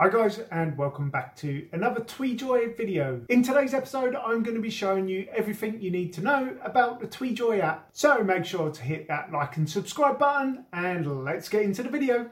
Hi guys and welcome back to another TwiJoy video. In today's episode I'm going to be showing you everything you need to know about the TwiJoy app. So make sure to hit that like and subscribe button and let's get into the video.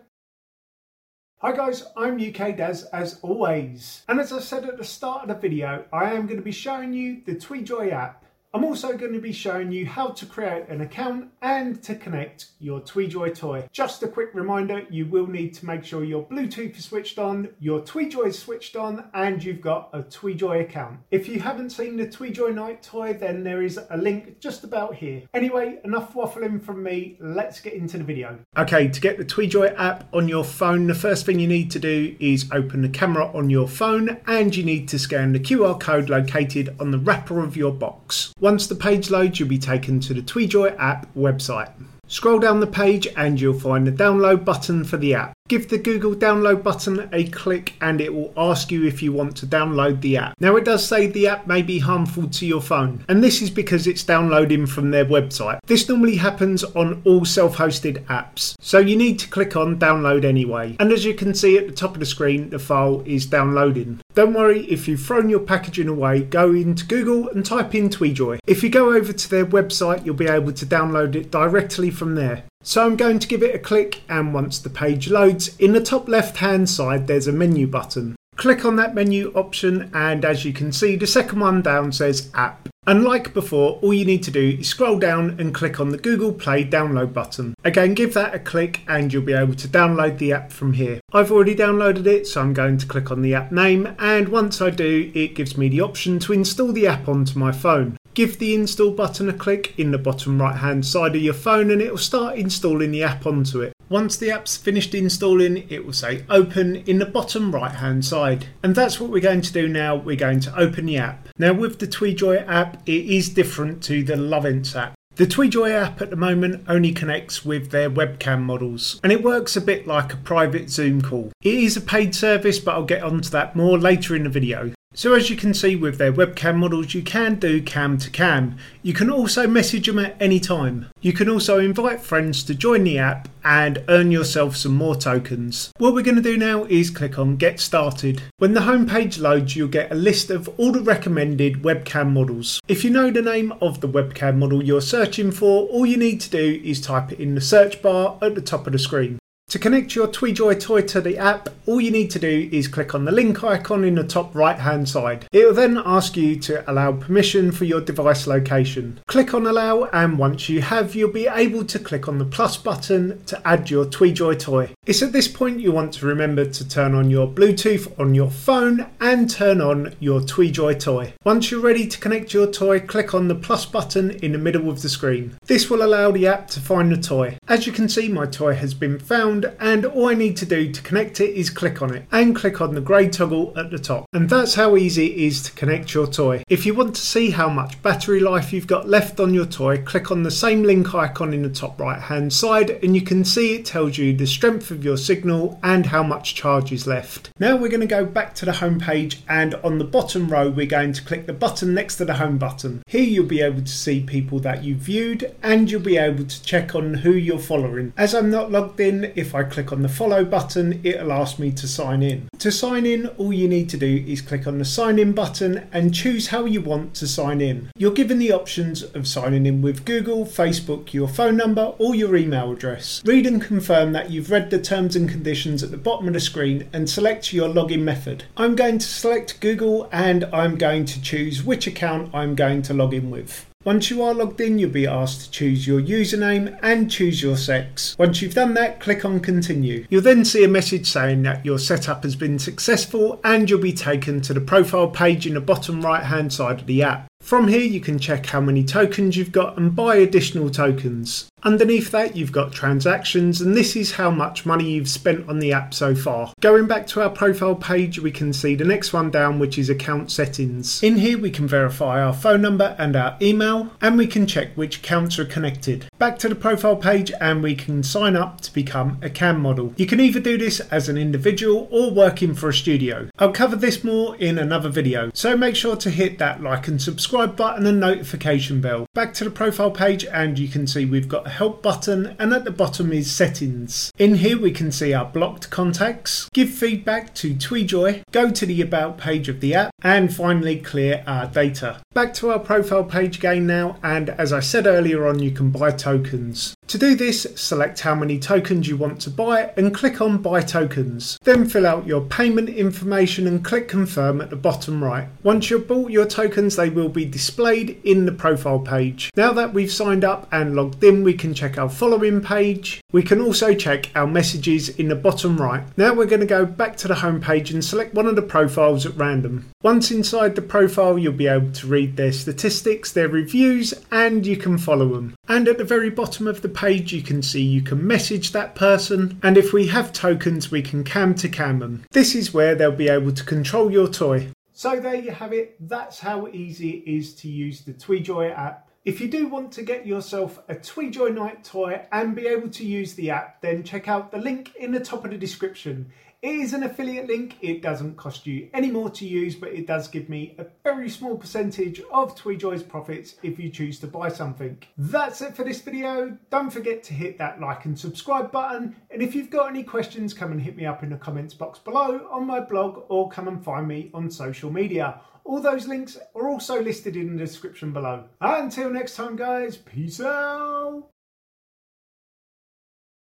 Hi guys, I'm UK Daz as always. And as I said at the start of the video, I am going to be showing you the TwiJoy app. I'm also going to be showing you how to create an account and to connect your TwiJoy toy. Just a quick reminder, you will need to make sure your Bluetooth is switched on, your TwiJoy is switched on, and you've got a TwiJoy account. If you haven't seen the TwiJoy Night toy, then there is a link just about here. Anyway, enough waffling from me, let's get into the video. Okay, to get the TwiJoy app on your phone, the first thing you need to do is open the camera on your phone and you need to scan the QR code located on the wrapper of your box. Once the page loads, you'll be taken to the TwiJoy app website. Scroll down the page and you'll find the download button for the app. Give the Google download button a click and it will ask you if you want to download the app. Now it does say the app may be harmful to your phone and this is because it's downloading from their website. This normally happens on all self-hosted apps. So you need to click on download anyway. And as you can see at the top of the screen, the file is downloading. Don't worry if you've thrown your packaging away, go into Google and type in TwiJoy. If you go over to their website, you'll be able to download it directly from there. So I'm going to give it a click and once the page loads, in the top left hand side there's a menu button. Click on that menu option and as you can see the second one down says app. And like before, all you need to do is scroll down and click on the Google Play download button. Again, give that a click and you'll be able to download the app from here. I've already downloaded it, so I'm going to click on the app name, and once I do, it gives me the option to install the app onto my phone. Give the install button a click in the bottom right hand side of your phone and it will start installing the app onto it. Once the app's finished installing, it will say open in the bottom right hand side. And that's what we're going to do now. We're going to open the app. Now with the TwiJoy app, it is different to the Lovense app. The TwiJoy app at the moment only connects with their webcam models and it works a bit like a private Zoom call. It is a paid service but I'll get onto that more later in the video. So as you can see with their webcam models, you can do cam to cam. You can also message them at any time. You can also invite friends to join the app and earn yourself some more tokens. What we're going to do now is click on get started. When the homepage loads, you'll get a list of all the recommended webcam models. If you know the name of the webcam model you're searching for, all you need to do is type it in the search bar at the top of the screen. To connect your TwiJoy toy to the app, all you need to do is click on the link icon in the top right hand side. It will then ask you to allow permission for your device location. Click on allow and once you have, you'll be able to click on the plus button to add your TwiJoy toy. It's at this point you want to remember to turn on your Bluetooth on your phone and turn on your TwiJoy toy. Once you're ready to connect your toy, click on the plus button in the middle of the screen. This will allow the app to find the toy. As you can see, my toy has been found and all I need to do to connect it is click on it and click on the grey toggle at the top. And that's how easy it is to connect your toy. If you want to see how much battery life you've got left on your toy, click on the same link icon in the top right hand side and you can see it tells you the strength of your signal and how much charge is left. Now we're going to go back to the home page and on the bottom row we're going to click the button next to the home button. Here you'll be able to see people that you've viewed and you'll be able to check on who you're following. As I'm not logged in, if I click on the follow button, it'll ask me to sign in. To sign in, all you need to do is click on the sign in button and choose how you want to sign in. You're given the options of signing in with Google, Facebook, your phone number, or your email address. Read and confirm that you've read the terms and conditions at the bottom of the screen and select your login method. I'm going to select Google and I'm going to choose which account I'm going to log in with. Once you are logged in, you'll be asked to choose your username and choose your sex. Once you've done that, click on continue. You'll then see a message saying that your setup has been successful and you'll be taken to the profile page in the bottom right hand side of the app. From here, you can check how many tokens you've got and buy additional tokens. Underneath that, you've got transactions, and this is how much money you've spent on the app so far. Going back to our profile page, we can see the next one down, which is account settings. In here, we can verify our phone number and our email, and we can check which accounts are connected. Back to the profile page, and we can sign up to become a CAM model. You can either do this as an individual or working for a studio. I'll cover this more in another video, so make sure to hit that like and subscribe subscribe button and notification bell. Back to the profile page and you can see we've got a help button and at the bottom is settings. In here we can see our blocked contacts, give feedback to TwiJoy, go to the about page of the app and finally clear our data. Back to our profile page again now and as I said earlier on you can buy tokens. To do this, select how many tokens you want to buy and click on Buy Tokens. Then fill out your payment information and click Confirm at the bottom right. Once you've bought your tokens, they will be displayed in the profile page. Now that we've signed up and logged in, we can check our following page. We can also check our messages in the bottom right. Now we're going to go back to the home page and select one of the profiles at random. Once inside the profile, you'll be able to read their statistics, their reviews, and you can follow them. And at the very bottom of the page, you can see you can message that person. And if we have tokens, we can cam to cam them. This is where they'll be able to control your toy. So there you have it. That's how easy it is to use the TwiJoy app. If you do want to get yourself a TwiJoy Night toy and be able to use the app, then check out the link in the top of the description. It is an affiliate link. It doesn't cost you any more to use, but it does give me a very small percentage of TwiJoy's profits if you choose to buy something. That's it for this video. Don't forget to hit that like and subscribe button. And if you've got any questions, come and hit me up in the comments box below on my blog or come and find me on social media. All those links are also listed in the description below. Until next time, guys, peace out.